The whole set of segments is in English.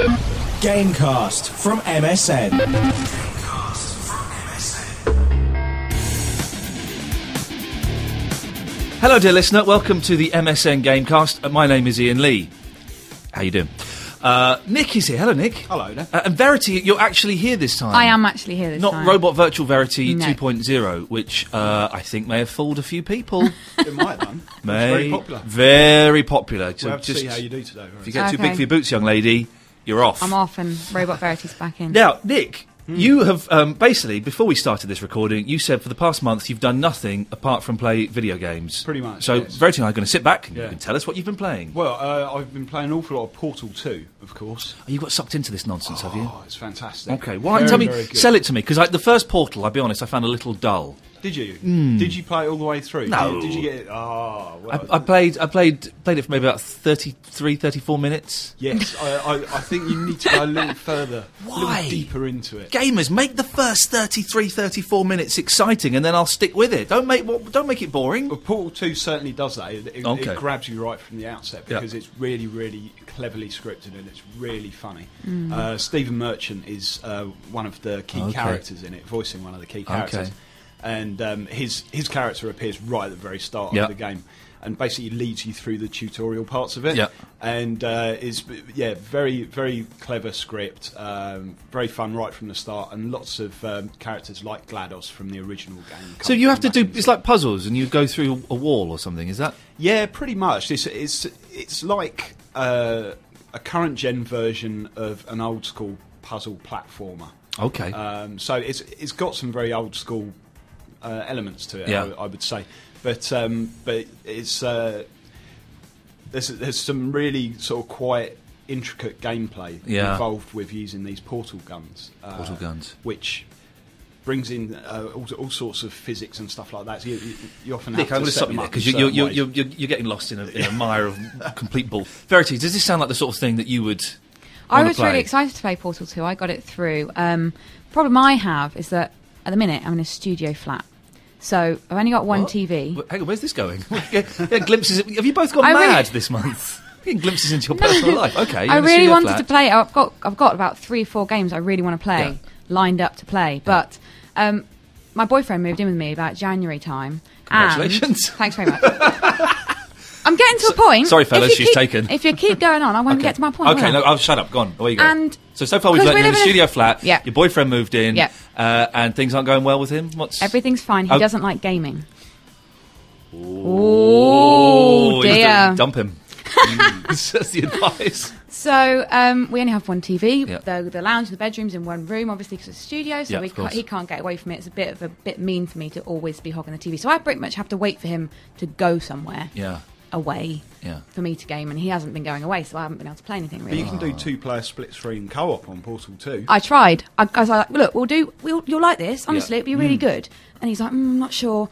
Gamecast from MSN. Hello, dear listener. Welcome to the MSN Gamecast. Uh, my name is Ian Lee. How you doing? Uh, Nick is here. Hello, Nick. Hello there. Uh, and Verity, you're actually here this time. I am actually here this time. Not time. Robot Virtual Verity No. 2.0, which uh, I think may have fooled a few people. It might have done. It's may very popular. Very popular. So We'll have to just- see how you do today. If you Right? get too big for your boots, young lady, you're off. I'm off and Robot Verity's back in. Now, Nick, Hmm. you have um, basically, before we started this recording, you said for the past month you've done nothing apart from play video games. Pretty much, So, yes. Verity and I are going to sit back and you can tell us what you've been playing. Well, uh, I've been playing an awful lot of Portal 2, of course. Oh, you got sucked into this nonsense, have you? Oh, it's fantastic. Okay, why? Very, tell me, good. sell it to me, because the first Portal, I'll be honest, I found a little dull. Did you? Did you play it all the way through? No. Did, did you get it? Oh, well. I, I played, I played, played it for maybe about 33, 34 minutes. yes, I, I, I think you need to go a little further, a Why? little deeper into it. Gamers, make the first 33, 34 minutes exciting, and then I'll stick with it. Don't make, what- don't make it boring. Well, Portal 2 certainly does that. It, it, Okay. it grabs you right from the outset Yeah. because it's really, really cleverly scripted and it's really funny. Uh, Stephen Merchant is uh, one of the key Okay. characters in it, voicing one of the key characters. Okay. And um, his his character appears right at the very start Yeah. of the game, and basically leads you through the tutorial parts of it. And uh, is yeah, very very clever script, um, very fun right from the start, and lots of um, characters like Glados from the original game. So you have to do, it's it. like puzzles, and you go through a wall or something, is that? Yeah, pretty much. It's it's it's like uh, a current gen version of an old school puzzle platformer. Okay. Um, so it's it's got some very old school uh, elements to it. Yeah. I, I would say, but um, but it's uh, there's there's some really sort of quite intricate gameplay Yeah. involved with using these portal guns. Uh, Portal guns. which. Brings in uh, all, all sorts of physics and stuff like that. So you, you, you often Nick, have I'm to going to set stop them you there up because in you're, you're, you're, you're, you're getting lost in a, in a mire of complete bull. Verity, does this sound like the sort of thing that you would? I was play? really excited to play Portal 2. I got it through. Um, problem I have is that at the minute I'm in a studio flat. So I've only got one What? TV. Hang on, where's this going? yeah, yeah, glimpses. Have you both gone I really- mad this month? Getting glimpses into your personal life. Okay, I really wanted flat. to play. I've got I've got about three or four games I really want to play Yeah. lined up to play. But um, my boyfriend moved in with me about January time. and- Congratulations. thanks very much. I'm getting to a point. sorry, fellas, she's keep- taken. If you keep going on, I won't Okay. get to my point. Okay, no? I'll shut up. Go on. Away you go. And- so so far we've learned you're in a live in a- studio flat. Yeah. Your boyfriend moved in. Yeah. Uh, and things aren't going well with him. What's Everything's fine. He Oh. doesn't like gaming. Oh, dear. Dump him. That's the advice. So um, we only have one TV. Yeah. The, the lounge, the bedrooms in one room, obviously because it's a studio. So of can't, he can't get away from it. It's a bit of a bit mean for me to always be hogging the TV. So I pretty much have to wait for him to go somewhere Yeah. Away Yeah. for me to game, and he hasn't been going away, so I haven't been able to play anything But really. you can do two player split screen co op on Portal 2. I tried. I, I was like, look, we'll do. We'll, you'll like this. Honestly, Yeah. it'll be really good. And he's like, mm, I'm not sure.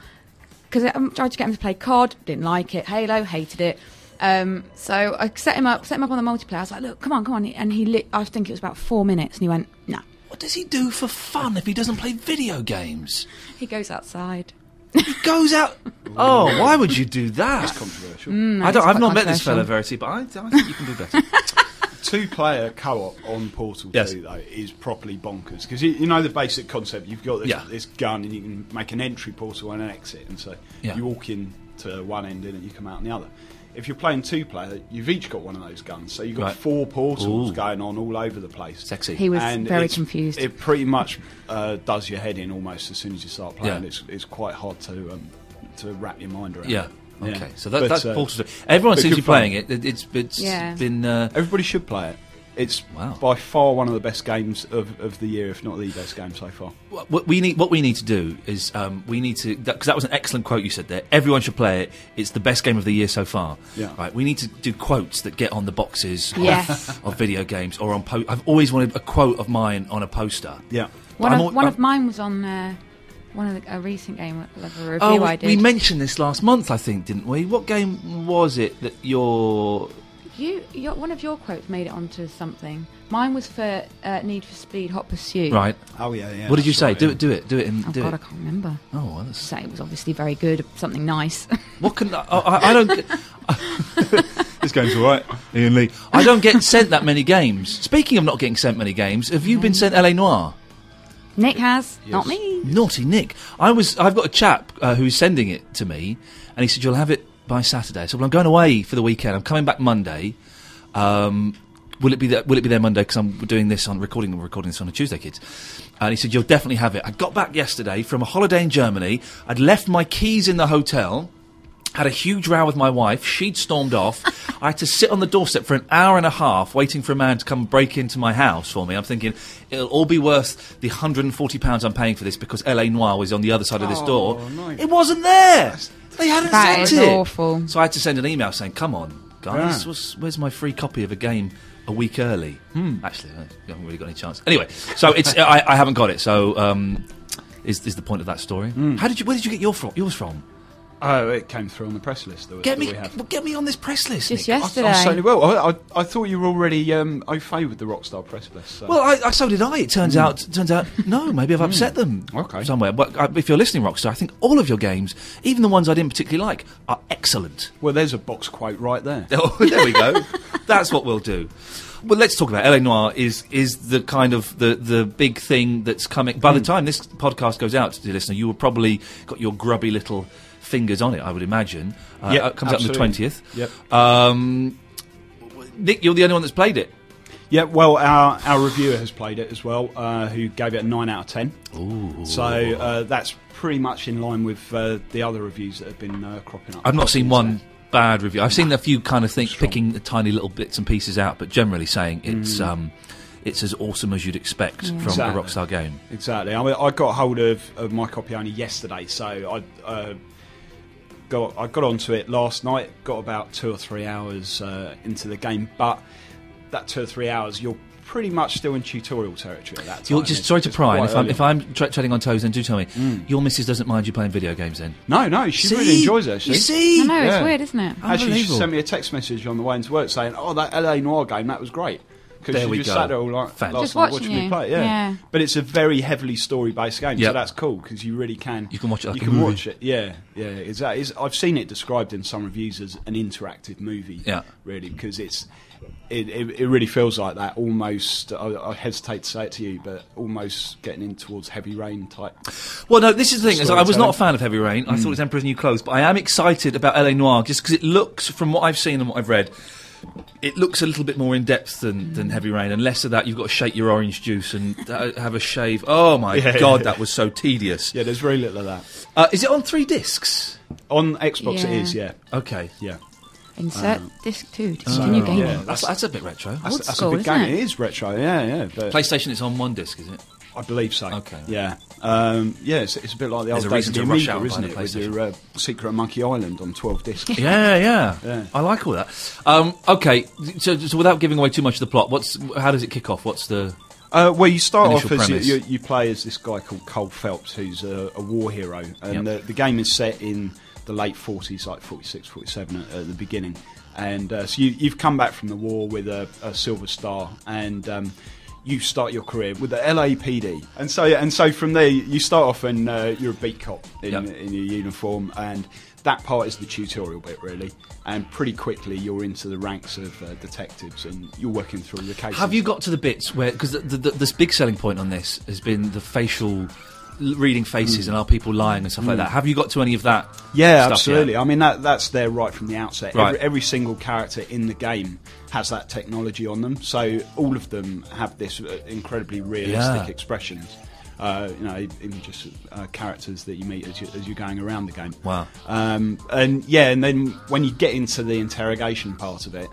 Because I tried to get him to play COD, didn't like it. Halo, hated it. Um, so I set him up, set him up on the multiplayer. I was like, look, come on, come on. And he, lit, I think it was about four minutes, and he went, no. What does he do for fun if he doesn't play video games? He goes outside. He goes out. Oh, why would you do that? That's controversial. Mm, I don't. I've not met this controversial. fella, Verity, but I, I think you can do better. Two player co op on Portal Yes. 2, though, is properly bonkers. Because you, you know the basic concept you've got this, Yeah. this gun, and you can make an entry portal and an exit. And so Yeah. you walk in to one end and you come out on the other. If you're playing two player, you've each got one of those guns. So you've got Right. four portals Ooh. going on all over the place. Sexy. He was And very confused. It pretty much uh, does your head in almost as soon as you start playing. Yeah. It's, it's quite hard to um, to wrap your mind around. yeah. Yeah. Okay. So that, But, that's uh, Portal Everyone seems to be fun. playing it. it it's it's Yeah. been. Uh, Everybody should play it. It's Wow. by far one of the best games of, of the year, if not the best game so far. what we need, what we need to do is um, we need to because that was an excellent quote you said there. Everyone should play it. It's the best game of the year so far. Yeah. Right. We need to do quotes that get on the boxes of- Yes. of, video games or on. Po- I've always wanted a quote of mine on a poster. Yeah. one of, al- one of mine was on uh, one of the, a recent game, like a review Oh, I we, did. we mentioned this last month, I think, didn't we? What game was it that your You, your, one of your quotes made it onto something. Mine was for uh, Need for Speed Hot Pursuit. right? Oh yeah, yeah. what did you say? right, do yeah. it, do it, do it, and Oh do God, I can't remember. Oh, well, that's, Say it was obviously very good, something nice. what can I, I, I don't? get- There's game's all right, Ian Lee. I don't get sent that many games. Speaking of not getting sent many games, have you been sent LA Noire? Nick has, not me. Naughty Nick. I was. I've got a chap uh, who's sending it to me, and he said you'll have it by Saturday. I said, well, I'm going away for the weekend. I'm coming back Monday. Um, will it be there? Will it be there Monday? Because I'm doing this on recording. We're recording this on a Tuesday, kids. And he said you'll definitely have it. I got back yesterday from a holiday in Germany. I'd left my keys in the hotel. Had a huge row with my wife. She'd stormed off. I had to sit on the doorstep for an hour and a half waiting for a man to come break into my house for me. I'm thinking it'll all be worth the £140 I'm paying for this because LA Noire was on the other side of this door. nice. It wasn't there. They hadn't That sent is it. awful. So I had to send an email saying, "Come on, guys, Yeah. what's- where's my free copy of a game a week early?" Actually, I haven't really got any chance. Anyway, so it's I, I haven't got it. So um, is is the point of that story? How did you? Where did you get your from, yours from? Oh, it came through on the press list that, Get that me, we have. well, get me on this press list. Just Nick. I, yesterday. I certainly will. I, I, I thought you were already um, au fait with the Rockstar press list. So. Well, I, I, so did I. It turns out, turns out, no, maybe I've upset them Okay. somewhere. But uh, if you're listening, Rockstar, I think all of your games, even the ones I didn't particularly like, are excellent. well, there's a box quote right there. Oh, there we go. That's what we'll do. Well, let's talk about LA Noire. Is is the kind of the the big thing that's coming? By the time this podcast goes out to the listener, you will probably got your grubby little fingers on it. I would imagine. Uh, Yep, it comes out on the twentieth. Yep. Um, Nick, you're the only one that's played it. Yeah, well, our, our reviewer has played it as well, uh, who gave it a 9 out of 10. Ooh. So uh, that's pretty much in line with uh, the other reviews that have been uh, cropping up. I've not seen one internet. bad review. I've seen a few kind of things Strong. picking the tiny little bits and pieces out, but generally saying it's um, it's as awesome as you'd expect from Exactly. a Rockstar game. Exactly. I, mean, I got hold of, of my copy only yesterday, so I uh, got I got onto it last night. Got about two or three hours uh, into the game, but that two or three hours, you're pretty much still in tutorial territory at that time. You're just sorry to pry. If I'm, if I'm tre- treading on toes, then do tell me. Your missus doesn't mind you playing video games. Then no, no, she really enjoys it. Actually. You see, I know, it's Yeah. weird, isn't it? Actually, she sent me a text message on the way into work saying, "Oh, that LA Noire game, that was great." Because There we just go. sat there all like Fantastic. last Just night watching watching me you. play. it, Yeah. Yeah. but it's a very heavily story-based game, Yep. so that's cool because you really can. You can watch it like you a can movie. watch it. Yeah, yeah. Is that is? I've seen it described in some reviews as an interactive movie. Yeah. really, because it's. It, it, it really feels like that. Almost, I, I hesitate to say it to you, but almost getting in towards heavy rain type. Well, no, this is the thing. Is I was not a fan of Heavy Rain. I thought it was hmm. Emperor's New Clothes, but I am excited about LA Noire just because it looks, from what I've seen and what I've read, it looks a little bit more in depth than, than Heavy Rain, and less of that. You've got to shake your orange juice and uh, have a shave. Oh my Yeah. god, that was so tedious. Yeah, there's very little of that Uh, is it on three discs? on Xbox. It Yeah. is, yeah, Okay, yeah. Insert disc two to so, continue gaming. yeah, that's, that's a bit retro. That's, Old that's school, a big isn't game. it? It is retro. Yeah, yeah. But PlayStation, it's on one disc, is it? I believe so. Okay. Yeah. Um, yeah, it's, it's a bit like the There's old days of the to rush Amiga, out isn't it? With your uh, Secret Monkey Island on 12 discs. Yeah, yeah. Yeah. I like all that. Um, okay, so, so without giving away too much of the plot, what's how does it kick off? What's the Uh, well, you start off as you, you, you play as this guy called Cole Phelps, who's a, a war hero, and Yep. the, the game is set in the late 40s, like 46, 47 at, at the beginning. And uh, so you, you've come back from the war with a, a silver star, and um, you start your career with the LAPD. And so, and so from there, you start off and uh, you're a beat cop in, Yep. in your uniform, and that part is the tutorial bit, really. And pretty quickly, you're into the ranks of uh, detectives, and you're working through the cases. Have you got to the bits where because the, the, the, this big selling point on this has been the facial l- reading faces and are people lying and stuff like that? Have you got to any of that? Yeah, absolutely. yet? I mean, that that's there right from the outset. Right. Every, every single character in the game has that technology on them, so all of them have this uh, incredibly realistic Yeah. expressions. Uh, you know, even just uh, characters that you meet as, you, as you're going around the game. Wow. Um, and yeah, and then when you get into the interrogation part of it.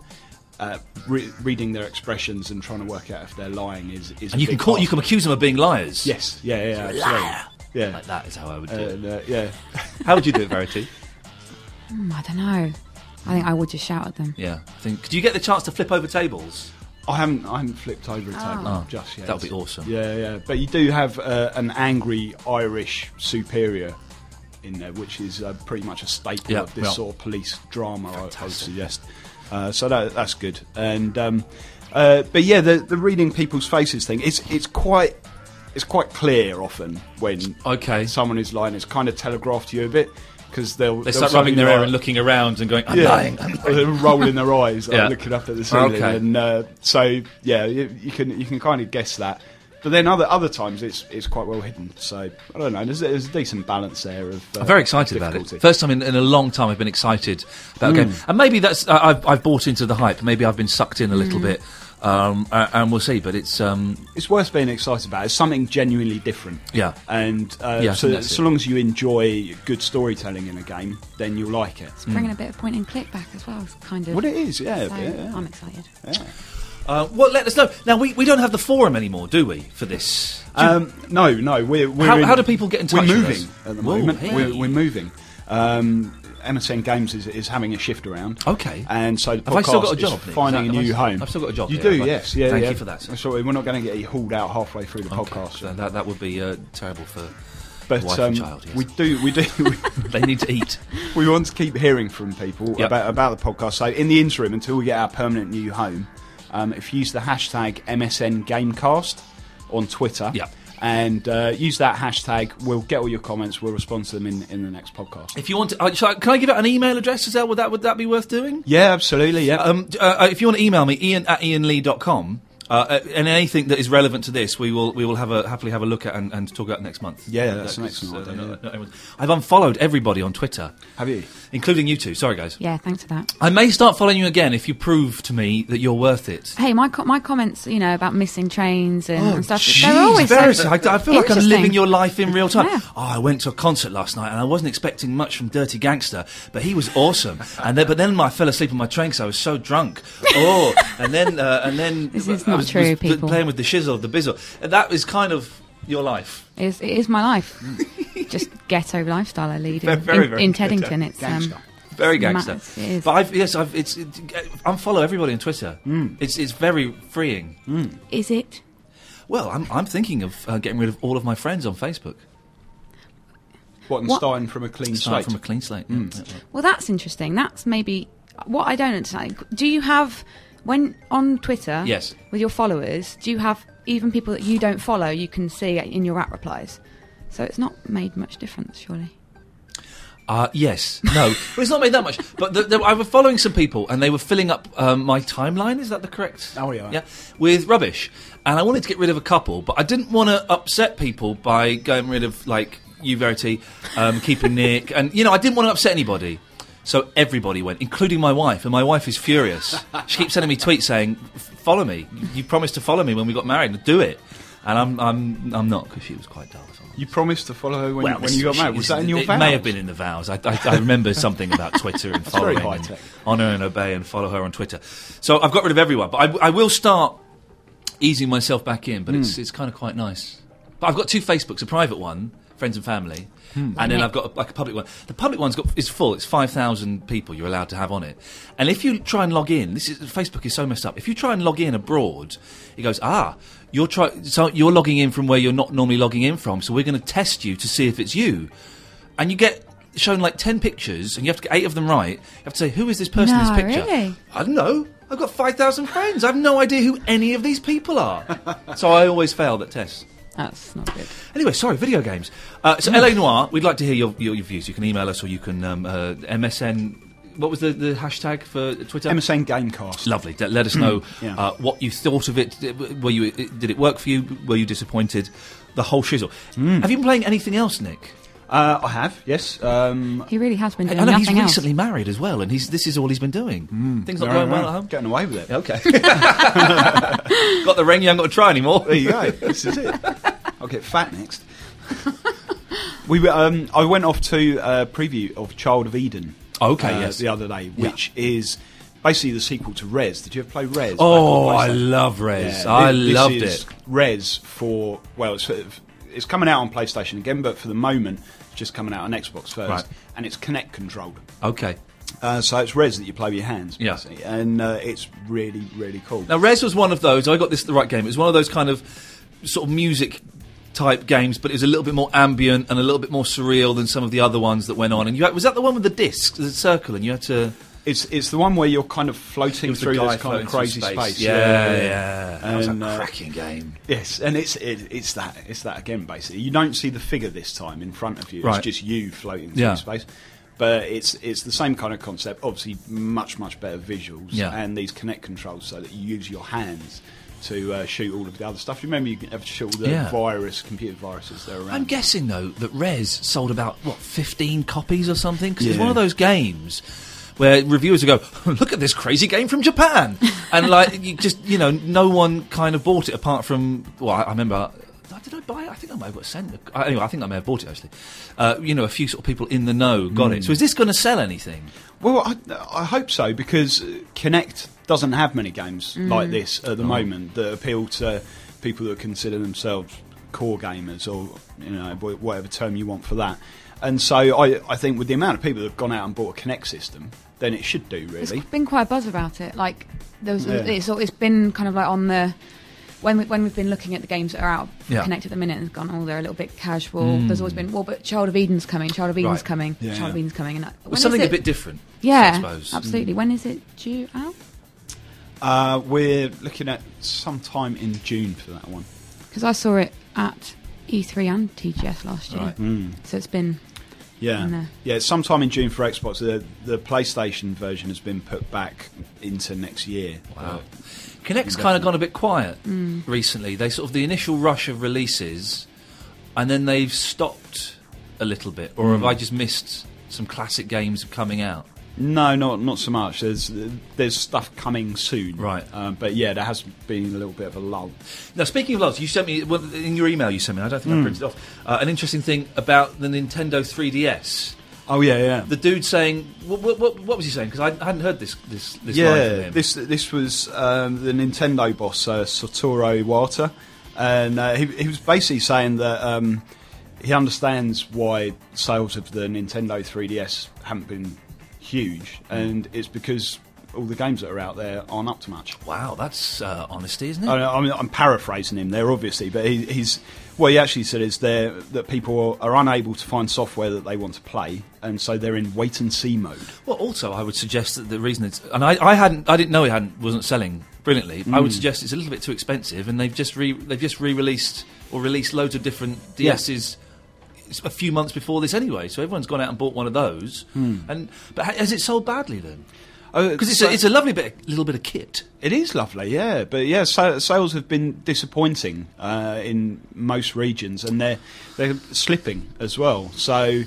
Uh, re- reading their expressions and trying to work out if they're lying is, is And you can call, you can accuse them of being liars. yes yeah yeah absolutely. liar. yeah Like that is how I would do it. and, uh, yeah How would you do it, Verity? Hmm, I don't know. I think I would just shout at them. yeah, I think. Do you get the chance to flip over tables? I haven't I haven't flipped over a table Oh. just yet. That would be awesome. Yeah, yeah. But you do have uh, an angry Irish superior in there, which is uh, pretty much a staple Yeah, of this yeah. sort of police drama. I, I would suggest. Uh, so that, that's good. And um, uh, but yeah, the the reading people's faces thing. It's it's quite it's quite clear often when Okay. someone is lying. It's kind of telegraphed to you a bit. because they'll They they'll start rubbing their hair and looking around and going, I'm yeah, lying. I'm Or they're rolling their eyes, like, Yeah. looking up at the ceiling, Okay. and uh, so yeah, you, you can you can kind of guess that. But then other other times it's it's quite well hidden. So I don't know. There's, there's a decent balance there of. Uh, I'm very excited about it. First time in, in a long time I've been excited about a game, and maybe that's I I've, I've bought into the hype. Maybe I've been sucked in a little bit, um, and we'll see. But it's um, it's worth being excited about. It's something genuinely different. Yeah. And uh, Yeah, so, so it. long as you enjoy good storytelling in a game, then you'll like it. Bringing a bit of point and click back as well. It's kind of. What it is, yeah, So, yeah, yeah. I'm excited. Uh, well, let us know. Now we, we don't have the forum anymore, do we? For this, Do Um, no, no. We're, we're How- in- how do people get in touch We're with moving us? at the Whoa, moment. hey. We're, we're moving. Um, MSN Games is, is having a shift around. Okay. And so the Have I still got a job, Nick? finding Is a new I- home. I've still got a job You here, do, yes. Yeah, Thank yeah. you for that, sir. Sorry, we're not going to get you hauled out halfway through the Okay, podcast. so that, that would be uh, terrible for but wife um, and child. Yes. we do, we do, we, they need to eat. we want to keep hearing from people Yep. about about the podcast. So in the interim, until we get our permanent new home, um, if you use the hashtag MSN Gamecast on Twitter, Yep. and uh, use that hashtag, we'll get all your comments. We'll respond to them in, in the next podcast. If you want to, uh, I, can I give out an email address as well? Would that would that be worth doing? Yeah, absolutely. Yeah. Um, uh, if you want to email me, ian at ianlee.com, uh, uh, and anything that is relevant to this, we will we will have a happily have a look at and, and talk about next month. Yeah, that's an 'cause, excellent idea, not- yeah. not I've unfollowed everybody on Twitter, Have you? including you two. Sorry, guys. Yeah, thanks for that. I may start following you again if you prove to me that you're worth it. Hey, my co- my comments, you know, about missing trains and, and stuff. Jeez, they're always very- so I, I feel like I'm living your life in real time. Yeah. Oh, I went to a concert last night and I wasn't expecting much from Dirty Gangster, but he was awesome. and then, but then I fell asleep on my train because I was so drunk. Oh, and then uh, and then This is not was, true, was people. playing with the shizzle, the bizzle. And that is kind of your life. It is, it is my life. Just ghetto lifestyle I lead in, Very, very, in, very in ghetto. Teddington. It's um, Very Ma- gangster. it is. But I've yes, I've it's it, unfollow everybody on Twitter. It's it's very freeing. is it? Well, I'm I'm thinking of uh, getting rid of all of my friends on Facebook. What, and What- starting from a clean Start slate? from a clean slate. yeah, yeah, yeah. Well, that's interesting. That's maybe what I don't understand. Do you have when on Twitter? Yes. With your followers, do you have even people that you don't follow? You can see in your app replies. So it's not made much difference, surely. Uh, yes. No. well, it's not made that much. But the, the, I was following some people, and they were filling up um, my timeline. Is that the correct? Oh, yeah. Yeah. With rubbish, and I wanted to get rid of a couple, but I didn't want to upset people by getting rid of like you, Verity, um, keeping Nick, and you know, I didn't want to upset anybody. So everybody went, including my wife, and my wife is furious. she keeps sending me tweets saying, "Follow me. You promised to follow me when we got married. Do it." And I'm, I'm, I'm not because she was quite dull. You promised to follow her when, well, when you got married. Was that in your It vows? may have been in the vows. I, I, I remember something about Twitter and following, and honour and obey, and follow her on Twitter. So I've got rid of everyone, but I, I will start easing myself back in. But Hmm. it's it's kind of quite nice. But I've got two Facebooks: a private one, friends and family, Hmm. and then I've got like a public one. The public one's got is full. It's five thousand people you're allowed to have on it. And if you try and log in, this is Facebook is so messed up. If you try and log in abroad, it goes ah. You're try- so you're logging in from where you're not normally logging in from, so we're going to test you to see if it's you. And you get shown like 10 pictures, and you have to get eight of them right. You have to say, who is this person in No, this picture? really? I don't know. I've got 5,000 friends. I have no idea who any of these people are. so I always fail at tests. That's not good. Anyway, sorry, video games. Uh, so, LA Noire, we'd like to hear your, your, your views. You can email us or you can um, uh, MSN. What was the, the hashtag for Twitter? MSN Gamecast. Lovely. D- Let us know Yeah. uh, what you thought of it. Were you did it work for you? Were you disappointed? The whole shizzle. Have you been playing anything else, Nick? Uh, I have, yes. Um, He really has been I doing know he's nothing else. recently married as well, and he's this is all he's been doing. Things not right, going well right. at home. Getting away with it. Okay. got the ring. You haven't got to try anymore. There you go. this is it. I'll get fat next. we um, I went off to a preview of Child of Eden. Okay, uh, yes. The other day, which is basically the sequel to Rez. Did you ever play Rez? Oh, I love Rez. Yeah, I this loved is it. Rez for well, it's, it's coming out on PlayStation again, but for the moment, it's just coming out on Xbox first, Right. and it's Kinect controlled. Okay. Uh, so it's Rez that you play with your hands, Yeah. and uh, it's really, really cool. Now, Rez was one of those. I got this the right game. It was one of those kind of sort of music type games, but it was a little bit more ambient and a little bit more surreal than some of the other ones that went on. And you had, was that the one with the disc, the circle, and you had to It's it's the one where you're kind of floating through this kind of crazy space. Yeah, yeah. That was a And, uh, cracking game. Yes, and it's it, it's that it's that again. Basically, you don't see the figure this time in front of you. Right. It's just you floating through Yeah. space. but it's it's the same kind of concept. Obviously, much much better visuals Yeah. and these Kinect controls so that you use your hands to uh, shoot all of the other stuff. You remember you can have to shoot all the Yeah. virus, computer viruses that are around. I'm guessing though that Rez sold about what 15 copies or something because it's Yeah. one of those games where reviewers will go, "Look at this crazy game from Japan," and like you just you know no one kind of bought it apart from well I, I remember. Did I buy it? I think I may have got sent. it. Uh, Anyway, I think I may have bought it actually. Uh, you know, a few sort of people in the know got it. So is this going to sell anything? Well, I, I hope so because uh, Kinect doesn't have many games like this at the moment that appeal to people that consider themselves core gamers or you know whatever term you want for that. And so I, I think with the amount of people that have gone out and bought a Kinect system, then it should do There's really. been quite a buzz about it. Like there was, Yeah. it's, it's been kind of like on the when we, when we've been looking at the games that are out for Yeah. Kinect at the minute and gone, oh, they're a little bit casual. There's always been, well, but Child of Eden's coming. Child of Eden's Right. coming. Yeah, Child of. Eden's coming. And when Well, is something a bit different. Yeah, I suppose. absolutely. When is it due out? Uh, we're looking at sometime in June for that one. Because I saw it at E3 and TGS last year. Right. Mm. So it's been Yeah, And, yeah. Sometime in June for Xbox. The the PlayStation version has been put back into next year. Wow. Kinect's kind of gone a bit quiet hmm. recently. They sort of the initial rush of releases, and then they've stopped a little bit. Or hmm. have I just missed some classic games coming out? No, not not so much. There's there's stuff coming soon, Right. Um, but yeah, there has been a little bit of a lull. Now, speaking of lulls, you sent me well, in your email. You sent me. I don't think Hmm. I printed it off. Uh, an interesting thing about the Nintendo 3DS. Oh yeah, yeah. The dude saying, what, what, what, what was he saying? Because I hadn't heard this this this line from yeah, him. this this was um, the Nintendo boss uh, Satoru Iwata, and uh, he, he was basically saying that um, he understands why sales of the Nintendo 3DS haven't been huge, and it's because all the games that are out there aren't up to much. wow, that's uh, honesty, isn't it? I, I mean, I'm paraphrasing him there, obviously, but he, he's what he actually said is there that people are unable to find software that they want to play, and so they're in wait and see mode. Well, also, I would suggest that the reason it's and I, I hadn't, I didn't know it hadn't wasn't selling brilliantly. I Hmm. would suggest it's a little bit too expensive, and they've just re, they've just re-released or released loads of different DSs. It's a few months before this anyway, so everyone's gone out and bought one of those. Hmm. And but has it sold badly then? Oh, Because it's, a, it's a lovely bit, little bit of kit. It is lovely, yeah, but yeah, sa- sales have been disappointing uh, in most regions, and they're they're slipping as well. So,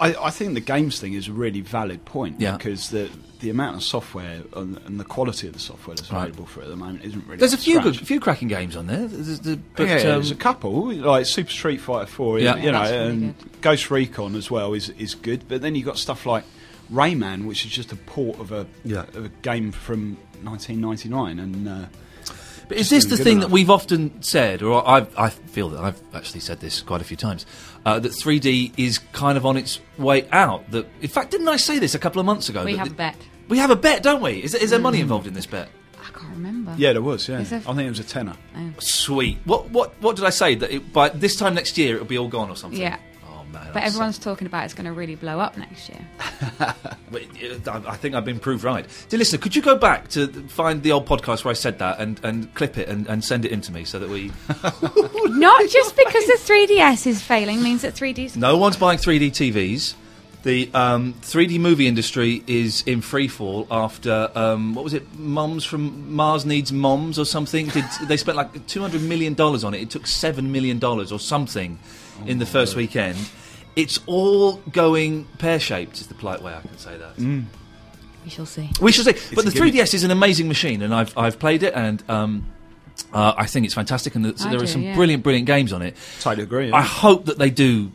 I, I think the games thing is a really valid point Yeah. because the the amount of software and, and the quality of the software that's Right. available for it at the moment isn't really. There's a few scratch. good, few cracking games on there. There's, the, but, yeah, um, there's a couple like Super Street Fighter Four, Yeah. you know, that's really and Ghost Recon as well is is good. But then you've got stuff like Rayman, which is just a port of a Yeah. of a game from 1999, and uh, But is this the thing enough. that we've often said, or I, I feel that I've actually said this quite a few times, uh, that 3D is kind of on its way out? That, in fact, didn't I say this a couple of months ago? we that have a bet. We have a bet, don't we? Is, there- is there money involved in this bet? I can't remember. yeah, there was. Yeah, there- I think it was a tenner. Oh. Sweet. What what what did I say? That it, by this time next year it'll be all gone or something? Yeah. Oh man. But I'm everyone's talking about it's going to really blow up next year. so- Wait, I I think I've been proved right. Dear listener, could you go back to find the old podcast where I said that and, and clip it and, and send it in to me so that we. Not just because the 3DS is failing means that 3D's. No one's buying 3D TVs. The um, 3D movie industry is in freefall after um, what was it? Moms from Mars Needs Moms or something. Did, they spent like 200 million dollars on it. It took seven million dollars or something in the first weekend. It's all going pear shaped. Is the polite way I can say that. We shall see. We should say, but the 3DS is an amazing machine, and I've I've played it, and um, uh, I think it's fantastic, and the, I there are some yeah. brilliant, brilliant games on it. Totally agree. I hope that they do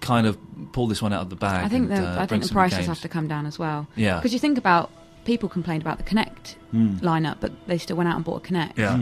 kind of pull this one out of the bag. I think and, the uh, I think the prices games. have to come down as well. Yeah. Because you think about people complained about the Kinect lineup, but they still went out and bought a Kinect. Yeah.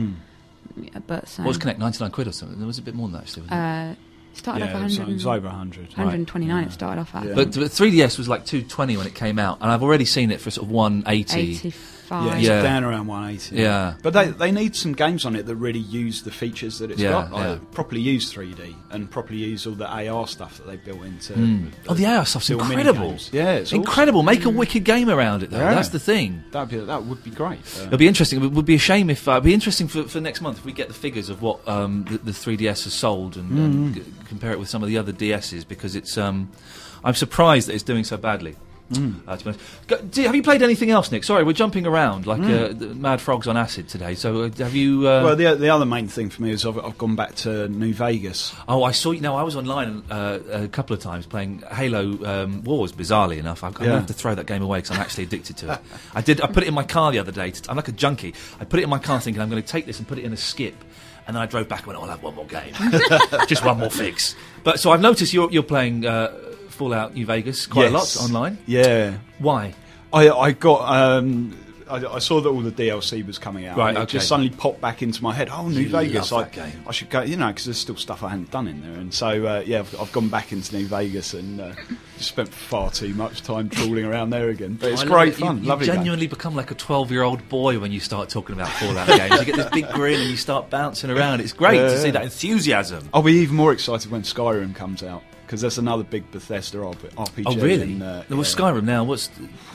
Yeah, But um, What was Kinect? 99 quid or something? There was a bit more than that, actually. Wasn't it? started yeah, off it was, 100, it was over 100. 129. It started off at Yeah. but, but 3DS was like 220 when it came out, and I've already seen it for sort of 180. 85. Yeah, it's Yeah. down around 180. Yeah. But they, they need some games on it that really use the features that it's Yeah, got. Like yeah. Properly use 3D and properly use all the AR stuff that they built into. Mm. Oh, the AR stuff's little incredible. Yeah, it's awesome. incredible. Make a wicked game around it, though. Yeah. That's the thing. That'd be, that would be great. Uh, It'll be interesting. It would be a shame if uh, it'd be interesting for, for next month if we get the figures of what um, the, the 3DS has sold and, and Mm-hmm. g- compare it with some of the other DSs because it's. Um, I'm surprised that it's doing so badly. Uh, to be honest. Do, have you played anything else, Nick? Sorry, we're jumping around like uh, the mad frogs on acid today. So uh, have you? Uh, Well, the, the other main thing for me is I've, I've gone back to New Vegas. Oh, I saw you. No, I was online uh, a couple of times playing Halo um, Wars. Bizarrely enough, I'm, I'm Yeah. gonna have to throw that game away because I'm actually addicted to it. I did. I put it in my car the other day. To, I'm like a junkie. I put it in my car thinking I'm going to take this and put it in a skip. And then I drove back and went, oh, I'll have one more game. Just one more fix. But so I've noticed you're, you're playing uh, Fallout New Vegas quite Yes. a lot online. Yeah. Why? I, I got. Um, I, I saw that all the DLC was coming out. Right, and it just suddenly popped back into my head. Oh, New You Vegas! I, game. I should go. You know, because there's still stuff I hadn't done in there, and so uh, yeah, I've, I've gone back into New Vegas and uh, just spent far too much time trawling around there again. But it's great it. Fun. You, Lovely. game. genuinely become like a 12 year old boy when you start talking about Fallout games. You get this big grin and you start bouncing around. It's great Yeah, to see that enthusiasm. I'll be even more excited when Skyrim comes out because that's another big Bethesda RP- RPG. Oh, really? And, uh, There was yeah. Skyrim now. What's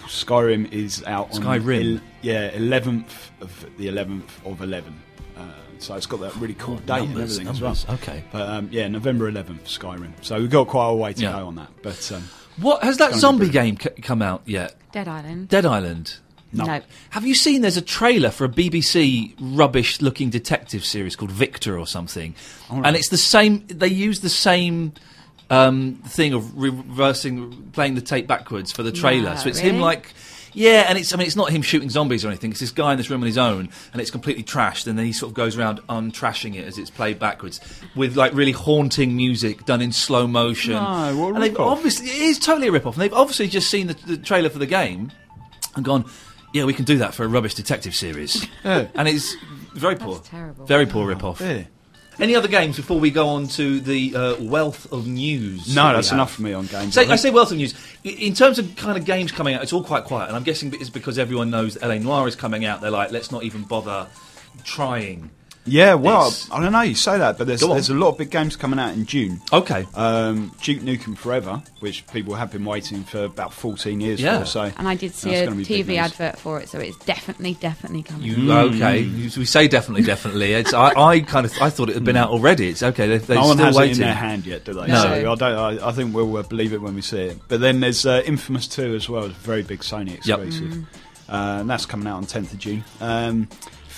Skyrim is out on Skyrim? el- yeah, eleventh of the eleventh of eleven. Uh, so it's got that really cool Oh, date and everything numbers. as well. Okay. But um, yeah, November eleventh, Skyrim. So we've got quite a way to Yeah. go on that. But um, What has that zombie game c- come out yet? Dead Island. Dead Island. No. Have you seen? There's a trailer for a BBC rubbish-looking detective series called Victor or something, All right. and it's the same. They use the same um, thing of reversing, playing the tape backwards for the trailer. Nah, so it's him like. Yeah, and it's I mean it's not him shooting zombies or anything. It's this guy in this room on his own, and it's completely trashed. And then he sort of goes around untrashing it as it's played backwards with like really haunting music done in slow motion. No, what a and they've rip-off. obviously it is totally a rip off. And they've obviously just seen the, the trailer for the game and gone, yeah, we can do that for a rubbish detective series. and it's very poor. terrible. Very poor rip off. yeah. Any other games before we go on to the uh, wealth of news? no, that that's enough for me on games. Say, I I say wealth of news. In terms of kind of games coming out, it's all quite quiet, and I'm guessing it's because everyone knows LA Noire is coming out. They're like, let's not even bother trying. Yeah, well, It's- I don't know. You say that, but there's there's a lot of big games coming out in June. Okay. Um, Duke Nukem Forever, which people have been waiting for about 14 years Yeah. for. So And I did see a gonna be big TV advert for it, so it's definitely, definitely coming. You, Okay, You- we say definitely, definitely. It's, I, I kind of I thought it had been out already. It's okay. They're, they're no one still has waiting. it in their hand yet, do they? No. So I don't. I, I think we'll uh, believe it when we see it. But then there's uh, Infamous Two as well. It's a very big Sony exclusive, uh, and that's coming out on 10th of June. Um,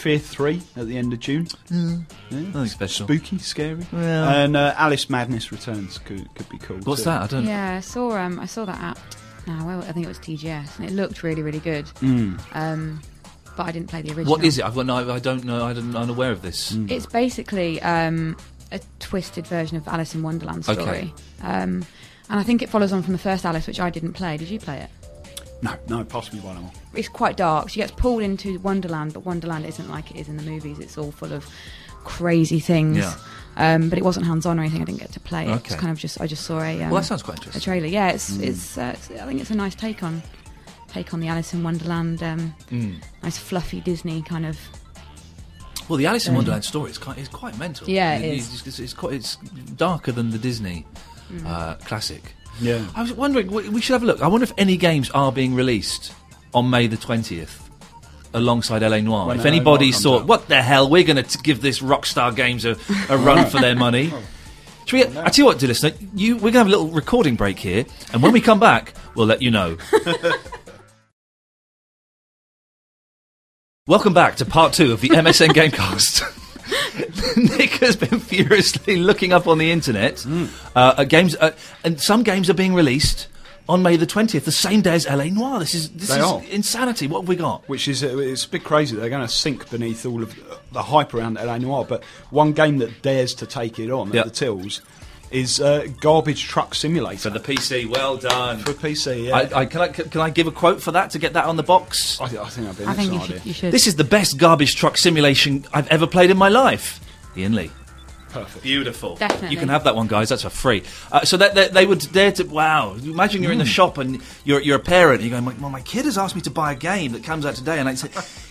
Fear Three at the end of June. Yeah. Nothing special. Spooky, scary, Yeah. and uh, Alice Madness Returns could could be cool. What's too. that? I don't. Know. Yeah, I saw um, I saw that app. Now, well, I think it was TGS, and it looked really, really good. Mm. Um, but I didn't play the original. What is it? I've got no. I don't know. I don't, I'm unaware of this. It's basically um, a twisted version of Alice in Wonderland story. Okay. Um, and I think it follows on from the first Alice, which I didn't play. Did you play it? No, no, possibly one more. It's quite dark. She gets pulled into Wonderland, but Wonderland isn't like it is in the movies. It's all full of crazy things. Yeah. Um, but it wasn't hands-on or anything. I didn't get to play it. Okay. It's kind of just I just saw a um, Well, that sounds quite interesting. a trailer. Yeah, it's Mm. it's, uh, it's I think it's a nice take on take on the Alice in Wonderland. Um, Mm. nice fluffy Disney kind of. Well, the Alice in Wonderland story is quite, is quite mental. Yeah, it It- is. It's, it's, it's quite, it's darker than the Disney Mm. uh, classic. Yeah. I was wondering, we we should have a look. I wonder if any games are being released on May the 20th alongside LA Noire. When if anybody thought, what the hell, we're going to give this Rockstar Games a, a run for their money. Oh. Should we, oh, I tell you what, dear listener, you, we're going to have a little recording break here, and when we come back, we'll let you know. Welcome back to part two of the MSN Gamecast. Nick has been furiously looking up on the internet uh, at games, uh, and some games are being released on May the twentieth, the same day as LA Noire. This is this They is are. insanity. What have we got? which is uh, it's a bit crazy. They're going to sink beneath all of the hype around LA Noire. But one game that dares to take it on Yep. at the tills is uh, Garbage Truck Simulator For the PC, well done. for PC. Yeah. I, I, can, I, can I give a quote for that to get that on the box? I, I think that'd be an I think you excellent should, you should. This is the best garbage truck simulation I've ever played in my life. Ian Lee. Perfect. Beautiful. Definitely. You can have that one, guys. That's for free. Uh, so that, that they would dare to. Wow. Imagine you're in the shop and you're, you're a parent and you're going, well, my kid has asked me to buy a game that comes out today. And I say,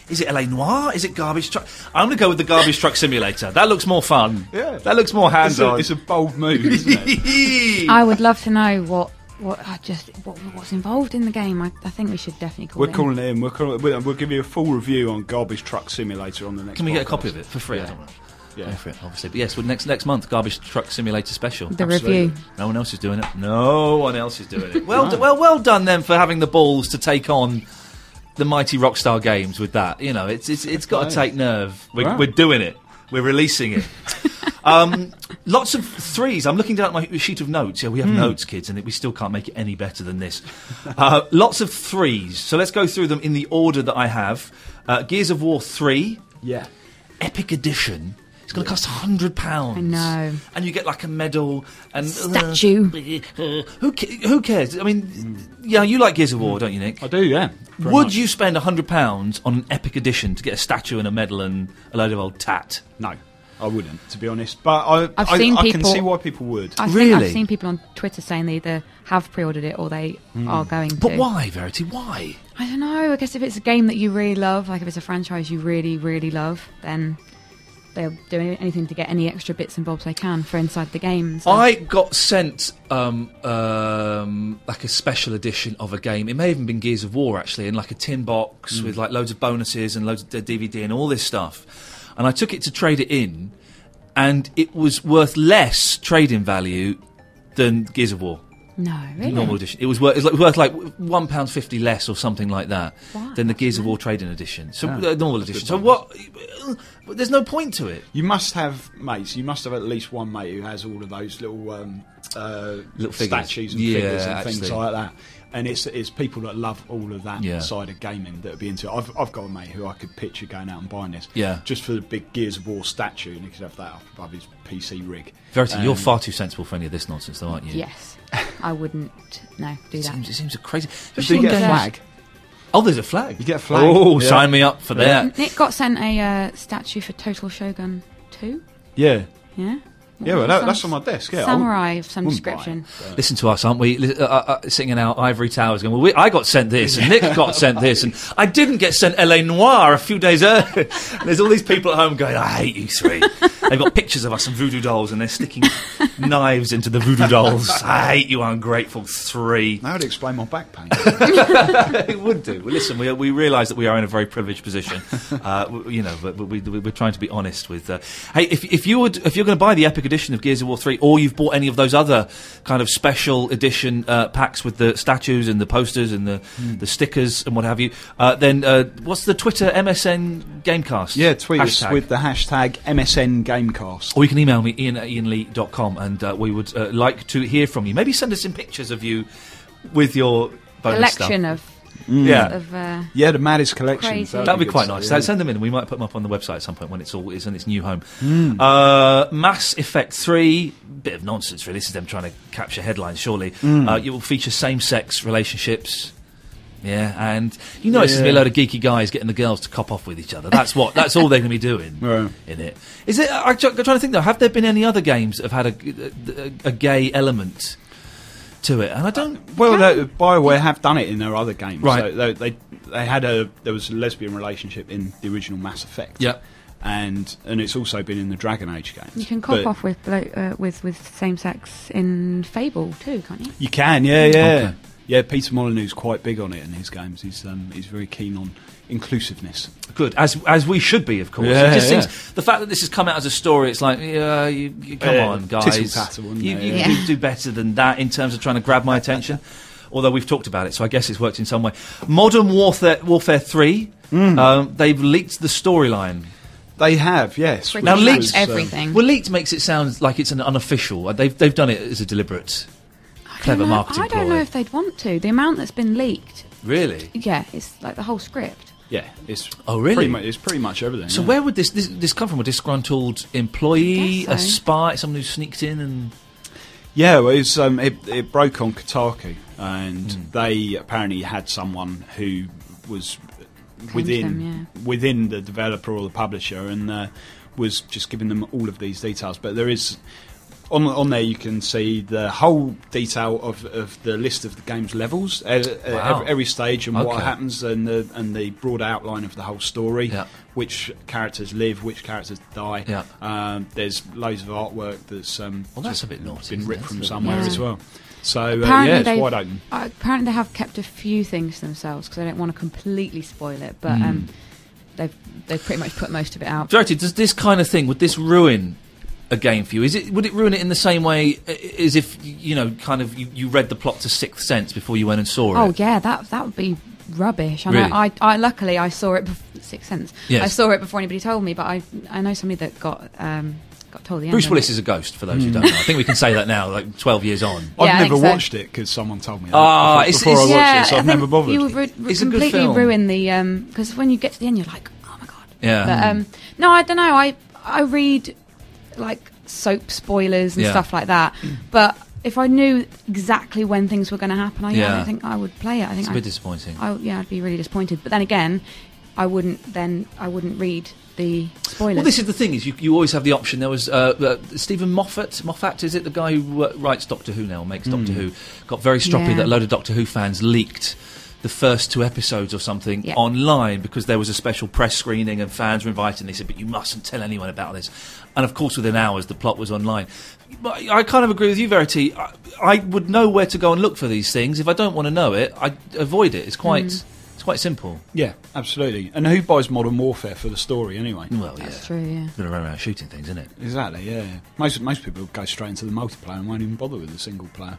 is it LA Noire? Is it Garbage Truck? I'm going to go with the Garbage Truck Simulator. That looks more fun. Yeah. That looks more It's hands on. it's a bold move, isn't it? I would love to know what what I just what, what's involved in the game. I, I think we should definitely call We're it. calling it in. We're calling, we'll, we'll give you a full review on Garbage Truck Simulator on the next. Can we get a copy of it for free? I Yeah. don't know. Yeah. for it, obviously. But yes, well, next next month, Garbage Truck Simulator Special. The Absolutely. review. No one else is doing it. No one else is doing it. Well, No. d- well, well done then for having the balls to take on the mighty Rockstar Games with that. You know, it's it's, it's got to take nerve. We're, we're doing it. We're releasing it. um, lots of threes. I'm looking down at my sheet of notes. Yeah, we have notes, kids, and we still can't make it any better than this. Uh, lots of threes. So let's go through them in the order that I have. Uh, Gears of War three. Yeah. Epic Edition. It's going to cost hundred pounds. I know. and you get like a medal and Statue. Uh, who who cares? I mean, yeah, you like Gears of War, don't you, Nick? I do, yeah. Would much. you spend hundred pounds on an Epic Edition to get a statue and a medal and a load of old tat? No, I wouldn't, to be honest. But I, I've I, seen I can see why people would. I think Really? I've seen people on Twitter saying they either have pre-ordered it or they are going to. But why, Verity? Why? I don't know. I guess if it's a game that you really love, like if it's a franchise you really, really love, then they'll do anything to get any extra bits and bobs they can for inside the game. So. I got sent um, um, like a special edition of a game. It may have even been Gears of War actually, in like a tin box with like loads of bonuses and loads of DVD and all this stuff. And I took it to trade it in, and it was worth less trade-in value than Gears of War. No, really. normal edition. It was worth, it was worth like one pound fifty less or something like that Wow, than the Gears of War trading edition. So uh, normal edition. So what? But there's no point to it. You must have mates. You must have at least one mate who has all of those little um, uh, Little figures. statues and Yeah, figures and things like that. And it's it's people that love all of that Yeah. side of gaming that would be into it. I've, I've got a mate who I could picture going out and buying this. Yeah. Just for the big Gears of War statue, and he could have that up above his PC rig. Verity, you're Um, far too sensible for any of this nonsense, though, aren't you? Yes, I wouldn't. No, do It that. seems, it seems a crazy. Do you get a flag? Oh, there's a flag. You get a flag. Oh, Yeah. sign me up for that. Nick got sent a uh, statue for Total Shogun 2. Yeah. Yeah. Yeah, well, that, that's on my desk. Yeah, Samurai of some wouldn't buy it, description. Listen to us, aren't we? Li- Uh, uh, uh, sitting in our ivory towers, going, "Well, we, I got sent this, and Nick got sent this, and I didn't get sent L.A. Noire a few days earlier." And there's all these people at home going, "I hate you three. They've got pictures of us and voodoo dolls, and they're sticking knives into the voodoo dolls. I hate you, ungrateful three. That would explain my back pain. it would do. Well, listen, we, we realise that we are in a very privileged position, uh, you know, but but we, we, we're trying to be honest with. Uh, hey, if, if you would, if you're going to buy the Epic Edition of Gears of War three, or you've bought any of those other kind of special edition uh, packs with the statues and the posters and the the stickers and what have you, uh, then uh, what's the Twitter MSN Gamecast? yeah, tweet us with the hashtag MSN Gamecast. Or you can email me, ian at ianlee.com, and uh, we would uh, like to hear from you. Maybe send us some pictures of you with your bonus Collection stuff. of Yeah. of uh, Yeah, the maddest collection. Crazy. That'd be good quite nice. yeah. Send them in. We might put them up on the website at some point when it's all is in its new home. Hmm. Uh, Mass Effect Three, bit of nonsense. Really, this is them trying to capture headlines. Surely, Hmm. uh, it will feature same-sex relationships. Yeah, and you know it's going to be a Yeah. load of geeky guys getting the girls to cop off with each other. That's what. That's all they're going to be doing Right. in it. Is it? I'm trying to think though. Have there been any other games that have had a, a, a gay element to it? And I don't. Well, they, Bioware have done it in their other games. Right. So they, they they had a there was a lesbian relationship in the original Mass Effect. Yep. And and it's also been in the Dragon Age games. you can cop But off with blo- uh, with with same sex in Fable too, can't you? You can, yeah, yeah, Okay. Yeah. Peter Molyneux's quite big on it in his games. He's um, he's very keen on inclusiveness. Good, as as we should be, of course. Yeah, it just yeah. seems the fact that this has come out as a story. It's like, yeah, you, you, come Yeah, on, guys, tittle-tattle, you, you Yeah. do do better than that in terms of trying to grab my attention. Although we've talked about it, so I guess it's worked in some way. Modern Warfare, Warfare Three, Hmm. um, they've leaked the storyline. They have, yes. Pretty Now, leaked- was, um, everything. Well, leaked makes it sound like it's an unofficial. They've they've done it as a deliberate, clever I don't know- marketing I don't ploy. know if they'd want to. The amount that's been leaked, Really? yeah, it's like the whole script. yeah, it's Oh, really? Pretty much, it's pretty much everything. So yeah. where would this, this this come from? A disgruntled employee, Guess a spy, someone who sneaked in and Yeah, well, it, was, um, it, it broke on Kotaku, and Hmm. they apparently had someone who was to within them, within the developer or the publisher, and uh, was just giving them all of these details. But there is on on there you can see the whole detail of, of the list of the game's levels, uh, uh, Wow. every, every stage, and what happens, and the and the broad outline of the whole story. Yeah. Which characters live, which characters die. Yeah. Um, there's loads of artwork that's um, Well, that's a bit naughty, been ripped from That's a bit somewhere naughty. as well. So uh, Apparently yeah, it's they've- wide open. Uh, apparently, they have kept a few things to themselves because I don't want to completely spoil it. But Hmm. um, they've they've pretty much put most of it out. Verity, does this kind of thing would this ruin a game for you? Is it would it ruin it in the same way uh, as if you know, kind of you, you read the plot to Sixth Sense before you went and saw it? Oh yeah, that that would be rubbish. I, Really? know, I, I luckily I saw it. Bef- Sixth Sense. Yes. I saw it before anybody told me, but I I know somebody that got um, got told the Bruce end. Willis is a ghost for those who don't know. I think we can say that now, like twelve years on. I've Yeah, never think so. watched it because someone told me that Ah, before, it's- before it's- I watched yeah, it, so I I've think never bothered. You would ru- ru- It's a good completely film. ruin the because when you get to the end, you're like, oh my god. Yeah. But um, no, I don't know. I I read like soap spoilers and Yeah. stuff like that, but if I knew exactly when things were going to happen, I, yeah. I don't think I would play it. I think it's a bit disappointing. I, yeah, I'd be really disappointed. But then again, I wouldn't then I wouldn't read the spoilers. Well, this is the thing: is you, you always have the option. There was uh, uh, Steven Moffat. Moffat is it the guy who uh, writes Doctor Who now, makes Doctor Who? Got very stroppy Yeah. that a load of Doctor Who fans leaked the first two episodes or something Yeah. online because there was a special press screening and fans were invited. and They said, "But you mustn't tell anyone about this." And of course, within hours, the plot was online. But I kind of agree with you, Verity. I, I would know where to go and look for these things. If I don't want to know it, I avoid it. It's quite, mm. It's quite simple. Yeah, absolutely. And who buys Modern Warfare for the story anyway? Well, That's yeah, true. Yeah. gonna run around shooting things, isn't it? Exactly. Yeah. Most most people go straight into the multiplayer and won't even bother with the single player.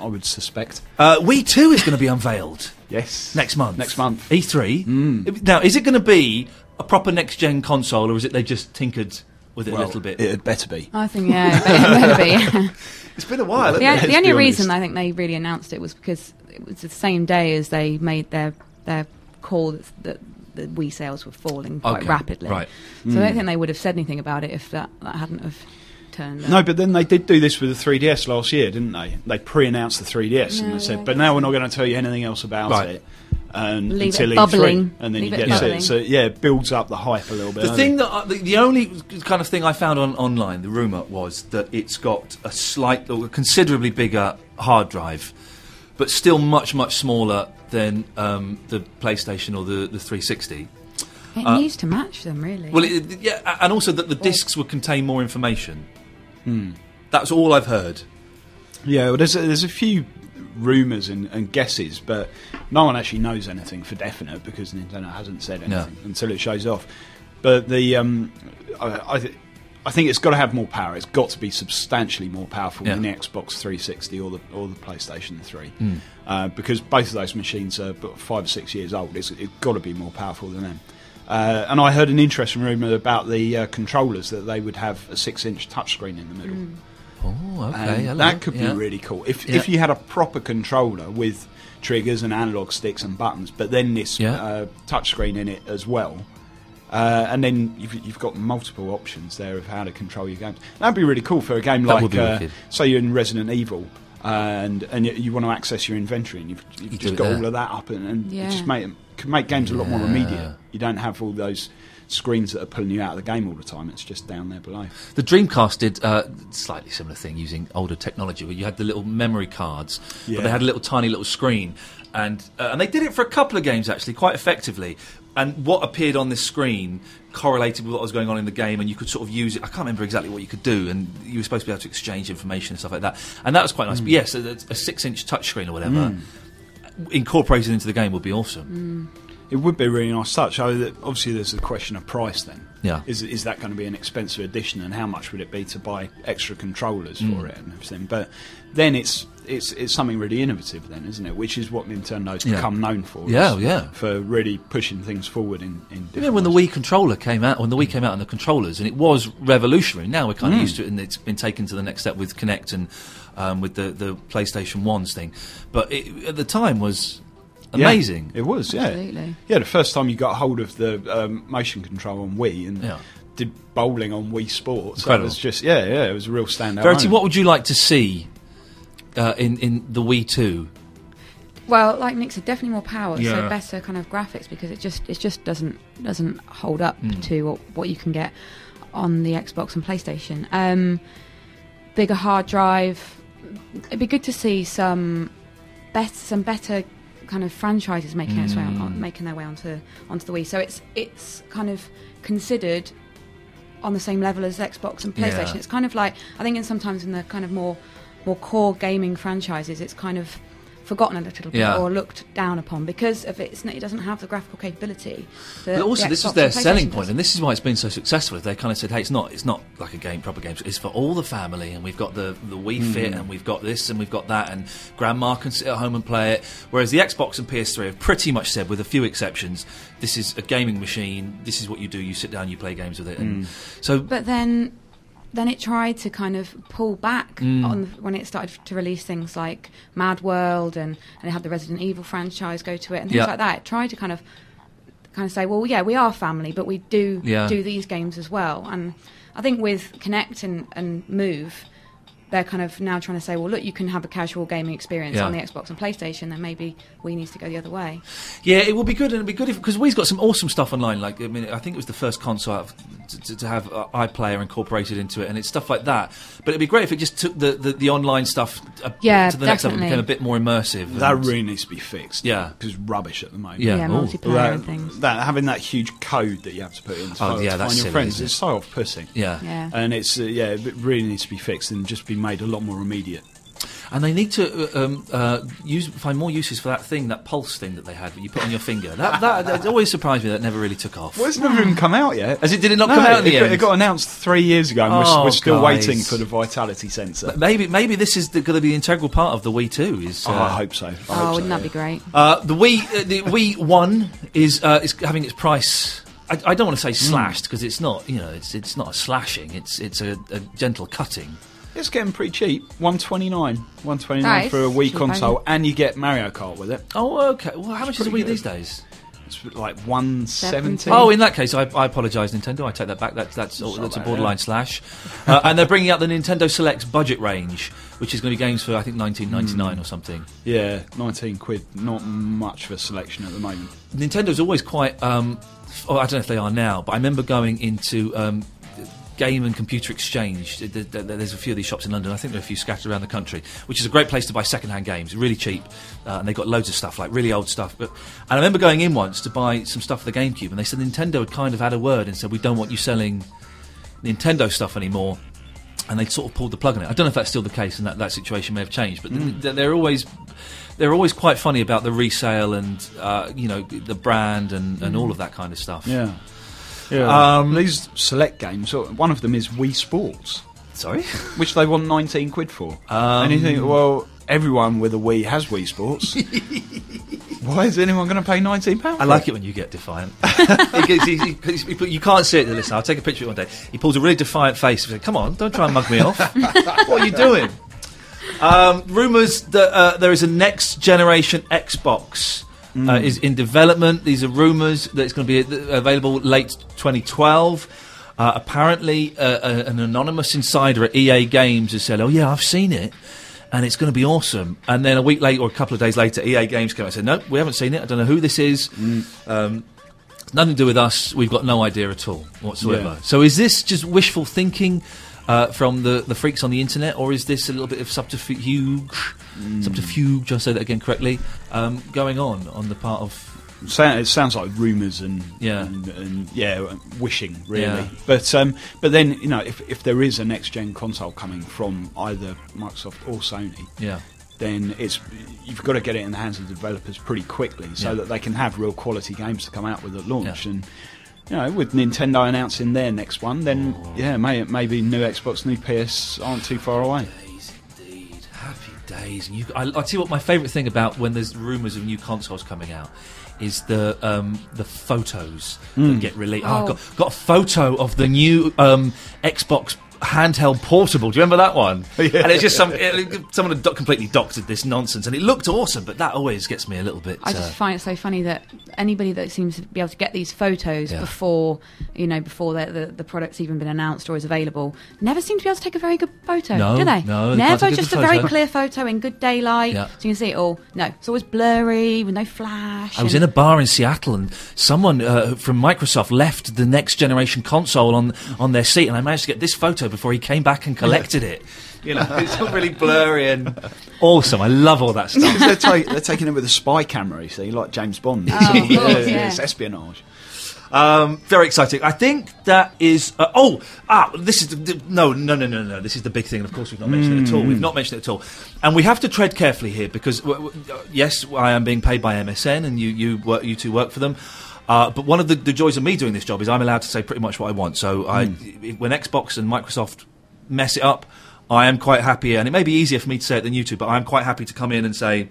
I would suspect. Uh, Wii Two is going to be unveiled. Yes. Next month. Next month. E3. Mm. Now, is it going to be a proper next gen console, or is it they just tinkered with it Well, a little bit? It had better be. I think yeah, it better be. it's been a while. the, Let's the be only reason I think they really announced it was because it was the same day as they made their their call that, that the Wii sales were falling quite Okay, rapidly. right. So I don't hmm. think they would have said anything about it if that, that hadn't have turned. No, up. but then they did do this with the 3DS last year, didn't they? They pre-announced the 3DS and they said, yeah. but now we're not going to tell you anything else about Right. it. And Leave it until bubbling. E3, and then Leave you it get bubbling. it. So yeah, it builds up the hype a little bit. The thing it? that I, the, the only kind of thing I found on online, the rumor was that it's got a slight, or a considerably bigger hard drive, but still much much smaller than um, the PlayStation or the, the 360. it uh, needs to match them really. Well, it, yeah, and also that the discs would contain more information. Hmm. That's all I've heard. Yeah, well, there's a, there's a few rumours and, and guesses, but no one actually knows anything for definite because Nintendo hasn't said No. anything until it shows off. But the um, I, I, th- I think it's got to have more power. It's got to be substantially more powerful Yeah. than the Xbox 360 or the or the PlayStation 3, Hmm. uh, because both of those machines are five or six years old. It's, it's got to be more powerful than them. Uh, and I heard an interesting rumour about the uh, controllers that they would have a six-inch touchscreen in the middle. Oh, okay. And hello. that could Yeah. be really cool if Yeah. if you had a proper controller with triggers and analog sticks and buttons, but then this Yeah. uh, touchscreen in it as well. Uh, and then you've, you've got multiple options there of how to control your games. That'd be really cool for a game That like, uh, say you're in Resident Evil, uh, and and you, you want to access your inventory, and you've, you've You just got there. all of that up, and, and Yeah. it just make could make games a lot more immediate. You don't have all those screens that are pulling you out of the game all the time. It's just down there below. The Dreamcast did uh, slightly similar thing using older technology, where you had the little memory cards, but they had a little tiny little screen, and uh, and they did it for a couple of games actually quite effectively. And what appeared on this screen correlated with what was going on in the game, and you could sort of use it. I can't remember exactly what you could do, and you were supposed to be able to exchange information and stuff like that. And that was quite nice. But hmm. yes, a, a six-inch touchscreen or whatever hmm. incorporated into the game would be awesome. Hmm. It would be a really nice touch. Obviously, there's the question of price then. Yeah. Is, is that going to be an expensive addition and how much would it be to buy extra controllers Mm. for it and everything? But then it's, it's, it's something really innovative then, isn't it? Which is what Nintendo's Yeah. become known for. Yeah, is yeah. For really pushing things forward in, in You different remember when the. Wii controller came out, when the Wii came out and the controllers, and it was revolutionary. Now we're Mm. kind of used to it, and it's been taken to the next step with Kinect and um, with the, the PlayStation Ones thing. But it, at the time was Yeah, amazing. it was, yeah. Absolutely. Yeah, the first time you got hold of the um, motion control on Wii and Yeah. did bowling on Wii Sports. Incredible. That was just, yeah, yeah, it was a real standout. Verity, moment. what would you like to see uh, in in the Wii Two? Well, like Nick said, definitely more power, Yeah. so better kind of graphics because it just it just doesn't doesn't hold up Mm. to what, what you can get on the Xbox and PlayStation. Um, bigger hard drive. It'd be good to see some better some better kind of franchises making its way on, Mm. making their way onto onto the Wii. So it's it's kind of considered on the same level as Xbox and PlayStation. Yeah. It's kind of like I think in sometimes in the kind of more more core gaming franchises, it's kind of forgotten a little bit Yeah. or looked down upon because of it. It's it doesn't have the graphical capability. that But also, the this is their selling point, and this is why it's been so successful. They kind of said, "Hey, it's not, it's not like a game, proper game. It's for all the family, and we've got the the Wii Mm. Fit, and we've got this, and we've got that, and Grandma can sit at home and play it." Whereas the Xbox and PS3 have pretty much said, with a few exceptions, this is a gaming machine. This is what you do. You sit down, you play games with it, Mm. and so But then, then it tried to kind of pull back Mm. on the, when it started to release things like Mad World and, and it had the Resident Evil franchise go to it and things Yeah. like that. It tried to kind of kind of say, well, yeah, we are family, but we do Yeah. do these games as well. And I think with Kinect and, and Move. They're kind of now trying to say, well, look, you can have a casual gaming experience Yeah. on the Xbox and PlayStation, then maybe we need to go the other way. Yeah, it would be good, and it'd be good because we've got some awesome stuff online. Like, I mean, I think it was the first console out of- to, to, to have uh, iPlayer incorporated into it, and it's stuff like that. But it'd be great if it just took the, the, the online stuff uh, Yeah, to the next level, and became a bit more immersive. That and- really needs to be fixed. Yeah. because it's rubbish at the moment. Yeah. Yeah, multiplayer that, and things. that having that huge code that you have to put in to, Oh, find- yeah, to find your silly, friends isn't it? is so off-putting. yeah. Yeah. And it's uh, yeah, it really needs to be fixed and just be made a lot more immediate. And they need to uh, um, uh, use find more uses for that thing, that pulse thing that they had that you put on your finger. That, that, that always surprised me. That never really took off. Well, it's never even come out yet. As it did it not No, come out in it, the got, end? it got announced three years ago, and we're, Oh, we're still guys. waiting for the vitality sensor. Maybe maybe this is going to be the integral part of the Wii Two. Is oh, uh, I hope so. I Oh, so, wouldn't that yeah. be great? Uh, the Wii, uh, the Wii One is uh, is having its price. I, I don't want to say slashed because it's not. You know, it's it's not a slashing. It's it's a, a gentle cutting. It's getting pretty cheap. One twenty nine, one twenty nine Nice. for a Wii Cheap, console, ain't and you get Mario Kart with it. Oh, okay. Well, how much is a pretty Wii good. these days? It's like one seventy. Seventy. Oh, in that case, I, I apologise, Nintendo. I take that back. That's that's, not that's a bad, borderline slash. Uh, and they're bringing out the Nintendo Selects budget range, which is going to be games for I think 19.99 or something. yeah, nineteen quid. Not much of a selection at the moment. Nintendo's always quite. Um, oh, I don't know if they are now, but I remember going into um, Game and Computer Exchange. Th- th- th- There's a few of these shops in London. I think there are a few scattered around the country, which is a great place to buy second-hand games. Really cheap, uh, and they've got loads of stuff, like really old stuff. But and I remember going in once to buy some stuff for the GameCube, and they said Nintendo had kind of had a word and said we don't want you selling Nintendo stuff anymore. And they sort of pulled the plug on it. I don't know if that's still the case, and that, that situation may have changed. But th- they're always they're always quite funny about the resale and uh, you know the brand and, and all of that kind of stuff. Yeah, yeah. Um, These select games. One of them is Wii Sports, Sorry. which they want nineteen quid for. Um, and you think, well, everyone with a Wii has Wii Sports. Why is anyone going to pay nineteen pounds? I like it when you get defiant. he gets, he, he, he- he- you can't see it. Listen, I'll take a picture of it one day. He pulls a really defiant face. He's like, Come on, don't try and mug me off. what are you doing? Um, rumours that uh, there is a next generation Xbox uh, is in development. These are rumours that it's going to be available late 2012. Uh, apparently, uh, uh, an anonymous insider at EA Games has said, "Oh yeah, I've seen it." and it's going to be awesome. And then a week later, or a couple of days later, EA Games came out and said, "No, we haven't seen it. I don't know who this is. Um, nothing to do with us. We've got no idea at all whatsoever." Yeah. So, is this just wishful thinking uh, from the the freaks on the internet, or is this a little bit of subterfuge? Subterfuge, I'll say that again correctly. Um, going on on the part of it sounds like rumours and Yeah. and, and yeah, wishing really. Yeah. But um, but then you know, if if there is a next gen console coming from either Microsoft or Sony, yeah. then it's you've got to get it in the hands of the developers pretty quickly so Yeah. that they can have real quality games to come out with at launch. Yeah. And you know, with Nintendo announcing their next one, then Oh. yeah, may, maybe new Xbox, new PS aren't too far away. Days indeed, happy days. And you, I, I'll tell you what. My favourite thing about when there's rumours of new consoles coming out is the um, the photos that get released. Oh, I've Oh. got, got a photo of the new um, Xbox handheld portable. Do you remember that one? Yeah. And it's just some it, someone had do- completely doctored this nonsense, and it looked awesome. But that always gets me a little bit. I uh, just find it so funny that anybody that seems to be able to get these photos Yeah. before, you know, before the, the, the product's even been announced or is available, never seem to be able to take a very good photo, No, do they? no, never take a just good a very clear photo in good daylight, Yeah. so you can see it all. No, it's always blurry with no flash. I was in a bar in Seattle, and someone uh, from Microsoft left the next generation console on on their seat, and I managed to get this photo before he came back and collected it. You know, it's all really blurry and awesome. I love all that stuff. They're, ta- they're taking it with a spy camera, you see, like James Bond. Oh, of Yeah, yeah, yeah. It's espionage. Um, very exciting. I think that is. Uh, oh, ah, this is the, the- no, no, no, no, no. This is the big thing, and of course we've not mentioned it at all. We've not mentioned it at all, and we have to tread carefully here because, w- w- uh, yes, I am being paid by MSN, and you, you, work, you two work for them. Uh, but one of the, the joys of me doing this job is I'm allowed to say pretty much what I want. So I, i- when Xbox and Microsoft mess it up, I am quite happy, and it may be easier for me to say it than you two, but I'm quite happy to come in and say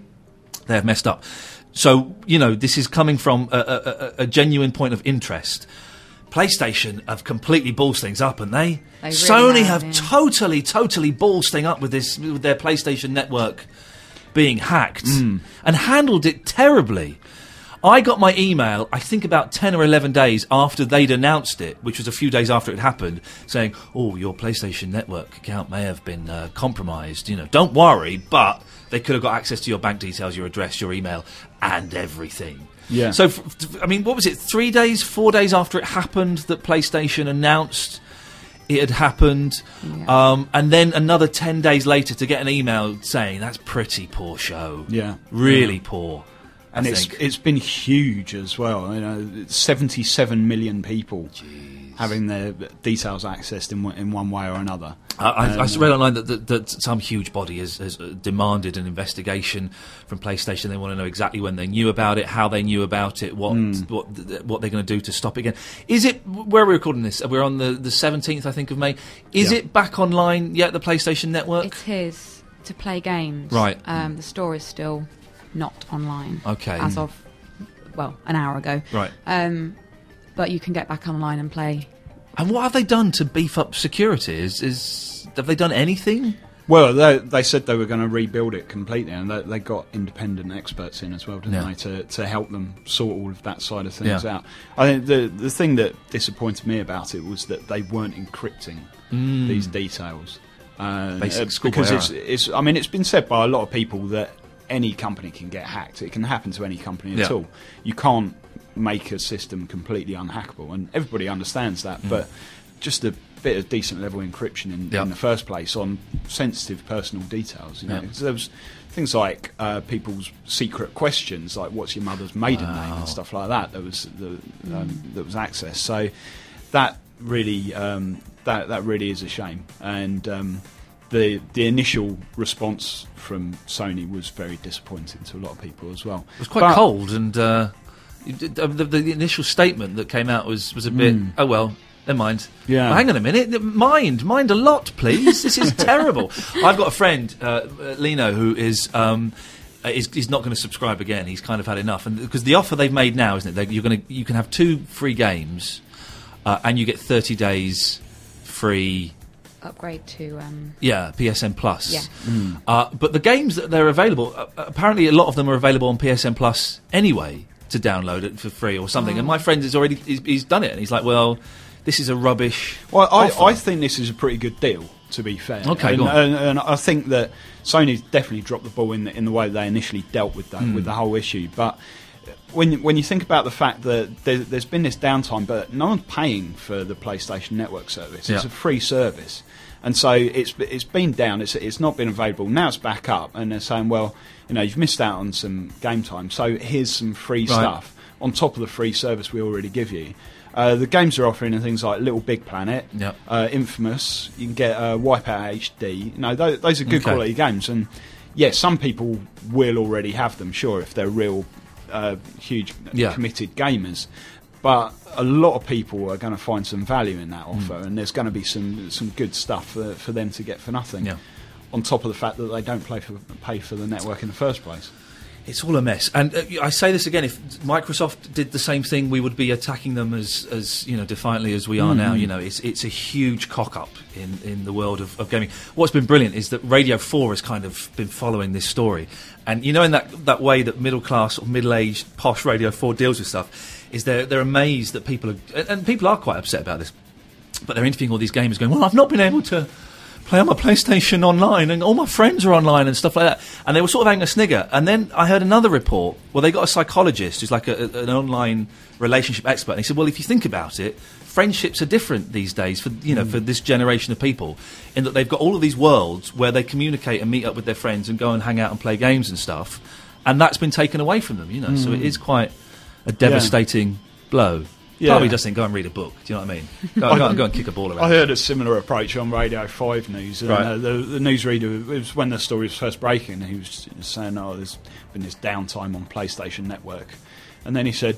they have messed up. So you know, this is coming from a, a, a, a genuine point of interest. PlayStation have completely balls things up, and they, They really Sony have, have yeah. totally, totally balls thing up with this with their PlayStation network being hacked and handled it terribly. I got my email, I think about 10 or 11 days after they'd announced it, which was a few days after it happened, saying, Oh, your PlayStation Network account may have been uh, compromised. You know, don't worry, but they could have got access to your bank details, your address, your email, and everything. Yeah. So, I mean, what was it? Three days, four days after it happened that PlayStation announced it had happened, Yeah. um, and then another 10 days later to get an email saying, That's pretty poor show. Yeah. Really poor. I and it's think. it's been huge as well. You know, seventy-seven million people having their details accessed in one, in one way or another. I, I, I Um, read online that, that, that some huge body has, has uh, demanded an investigation from PlayStation. They want to know exactly when they knew about it, how they knew about it, what Hmm. what what they're going to do to stop it again. Is it where we're we recording this? We're on the the seventeenth, I think, of May. Is Yeah. it back online yet? The PlayStation Network. It is to play games. Right. Um, the store is still not online. Okay. As of, well, an hour ago. Right. Um, but you can get back online and play. And what have they done to beef up security? Is is have they done anything? Well, they, they said they were going to rebuild it completely, and they, they got independent experts in as well, didn't Yeah. they, to, to help them sort all of that side of things Yeah. out. I think the the thing that disappointed me about it was that they weren't encrypting these details. Uh, Basic uh, because it's, it's, I mean, it's been said by a lot of people that any company can get hacked. It can happen to any company Yeah. at all. You can't make a system completely unhackable, and everybody understands that. But just a bit of decent level encryption in, Mm. Yeah. in the first place on sensitive personal details. You know, Yeah. There was things like uh, people's secret questions, like what's your mother's maiden name and stuff like that. That was the, um, that was access. So that really um, that that really is a shame. And um, the the initial response from Sony was very disappointing to a lot of people as well. It was quite But- cold, and uh, uh, the, the initial statement that came out was, was a bit. Oh well, never mind. Yeah. Well, hang on a minute. Mind, mind a lot, please. this is terrible. I've got a friend, uh, uh, Lino, who is. Um, uh, is, is not going to subscribe again. He's kind of had enough, and because the offer they've made now, isn't it? They, you're going to you can have two free games, uh, and you get 30 days free Upgrade to. Um, yeah, PSN Plus. Yeah. Uh, but the games that they're available, uh, apparently a lot of them are available on PSN Plus anyway to download it for free or something. And my friend has already he's, he's done it, and he's like, "Well, this is a rubbish." Well, I, offer." I think this is a pretty good deal. To be fair, Okay, and, and, and I think that Sony's definitely dropped the ball in the, in the way they initially dealt with that Hmm. with the whole issue. But when when you think about the fact that there, there's been this downtime, but no one's paying for the PlayStation Network service. It's a free service, and so it's it's been down. It's it's not been available. Now it's back up, and they're saying, well, you know, you've missed out on some game time. So here's some free Right. stuff on top of the free service we already give you. Uh, the games they're offering are things like Little Big Planet, Yep. uh, Infamous. You can get uh, Wipeout HD. You know, those, those are good Okay. quality games, and yes, some people will already have them. Sure, if they're real uh, huge Yeah. committed gamers, but a lot of people are going to find some value in that offer, and there's going to be some some good stuff for, for them to get for nothing. Yeah. On top of the fact that they don't play for, pay for the network in the first place. It's all a mess. And uh, I say this again: if Microsoft did the same thing, we would be attacking them as, as you know, defiantly as we are now. You know, it's it's a huge cock up in, in the world of, of gaming. What's been brilliant is that Radio Four has kind of been following this story, and you know, in that that way that middle class or middle aged posh Radio Four deals with stuff, is they're they're amazed that people are, and- people are quite upset about this, but they're interviewing all these gamers, going, "Well, I've not been able to." play on my PlayStation online, and all my friends are online and stuff like that. And they were sort of having a snigger. And then I heard another report. Well, they got a psychologist who's like a, a- an online relationship expert, and he said, "Well, if you think about it, friendships are different these days for you know hmm. for this generation of people, in that they've got all of these worlds where they communicate and meet up with their friends and go and hang out and play games and stuff, and that's been taken away from them. You know, so it hmm. is quite a devastating blow." Yeah. Part of me does think, go and read a book. Do you know what I mean? Go, go, and- go and kick a ball around. I heard a similar approach on Radio 5 News. And, Right. uh, the, the newsreader, it was when the story was first breaking, he was saying, oh, there's been this downtime on PlayStation Network. And then he said,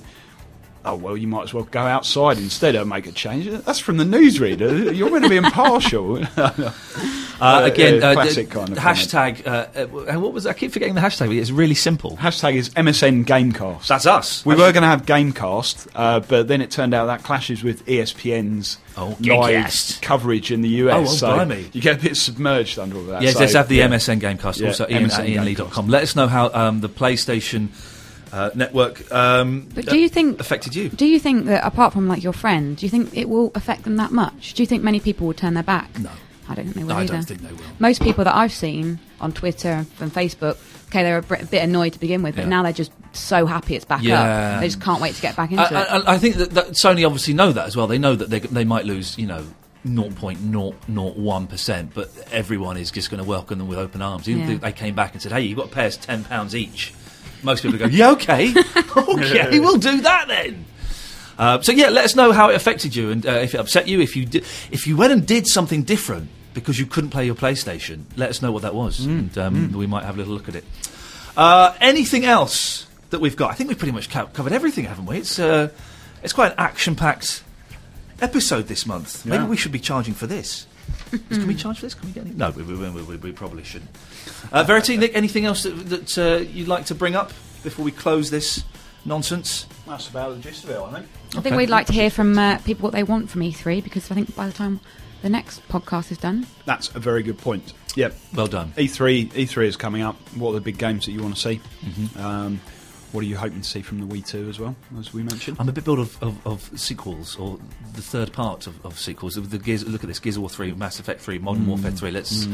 oh, well, you might as well go outside instead of make a change. That's from the newsreader. You're going to be impartial. Uh, Uh, again, uh, classic the- kind of hashtag. Uh, uh, what was? I keep forgetting the hashtag. It's really simple. Hashtag is MSN Gamecast. That's us. We That's- were going to have Gamecast, uh, but then it turned out that clashes with ESPN's Oh, live Gamecast. coverage in the US. Oh, oh, so blimey. you get a bit submerged under all that. Yes, so, let's have the yeah. MSN Gamecast. Yeah, also, Ian at MSN ianlee.com. Let us know how um, the PlayStation uh, network um, But do you think affected you. Do you think that apart from like your friend, do you think it will affect them that much? Do you think many people will turn their back? No. I don't think they will No, I don't think they will. Most people that I've seen on Twitter and Facebook, okay, they're a bit annoyed to begin with, but Yeah. now they're just so happy it's back Yeah. up. They just can't wait to get back into I, it. I, I think that, that Sony obviously know that as well. They know that they, they might lose, you know, 0.001%, but everyone is just going to welcome them with open arms. Even Yeah. they came back and said, hey, you've got us £10 each. Most people go, yeah, okay. okay, we'll do that then. Uh, so yeah, let us know how it affected you and uh, if it upset you. If you did, if you went and did something different because you couldn't play your PlayStation, let us know what that was, and um, we might have a little look at it. Uh, anything else that we've got? I think we've pretty much co- covered everything, haven't we? It's uh, it's quite an action-packed episode this month. Maybe we should be charging for this. Can we charge for this? Can we get any? No, we, we, we, we, we probably shouldn't. Uh, Verity, Nick, anything else that, that uh, you'd like to bring up before we close this nonsense? That's about the gist of it, I think. I think we'd like to hear from uh, people what they want from E3 because I think by the time the next podcast is done, That's a very good point. Yep. Well done. E3, E3 is coming up. What are the big games that you want to see? Mm-hmm. Um, what are you hoping to see from the Wii 2 as well, as we mentioned? I'm a bit bored of, of, of sequels or the third part of, of sequels. The Gears, look at this: Gears of War three, Mass Effect three, Modern Warfare three. Let's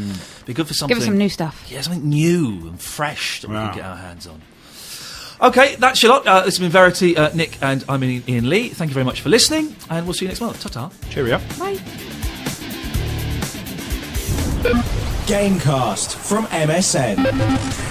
be good for something. give us some new stuff. Yeah, something new and fresh that we can get our hands on. Okay, that's your lot. Uh, this has been Verity, uh, Nick, and I'm Ian Ian Lee. Thank you very much for listening, and we'll see you next month. Ta ta. Cheerio. Bye. Gamecast from MSN.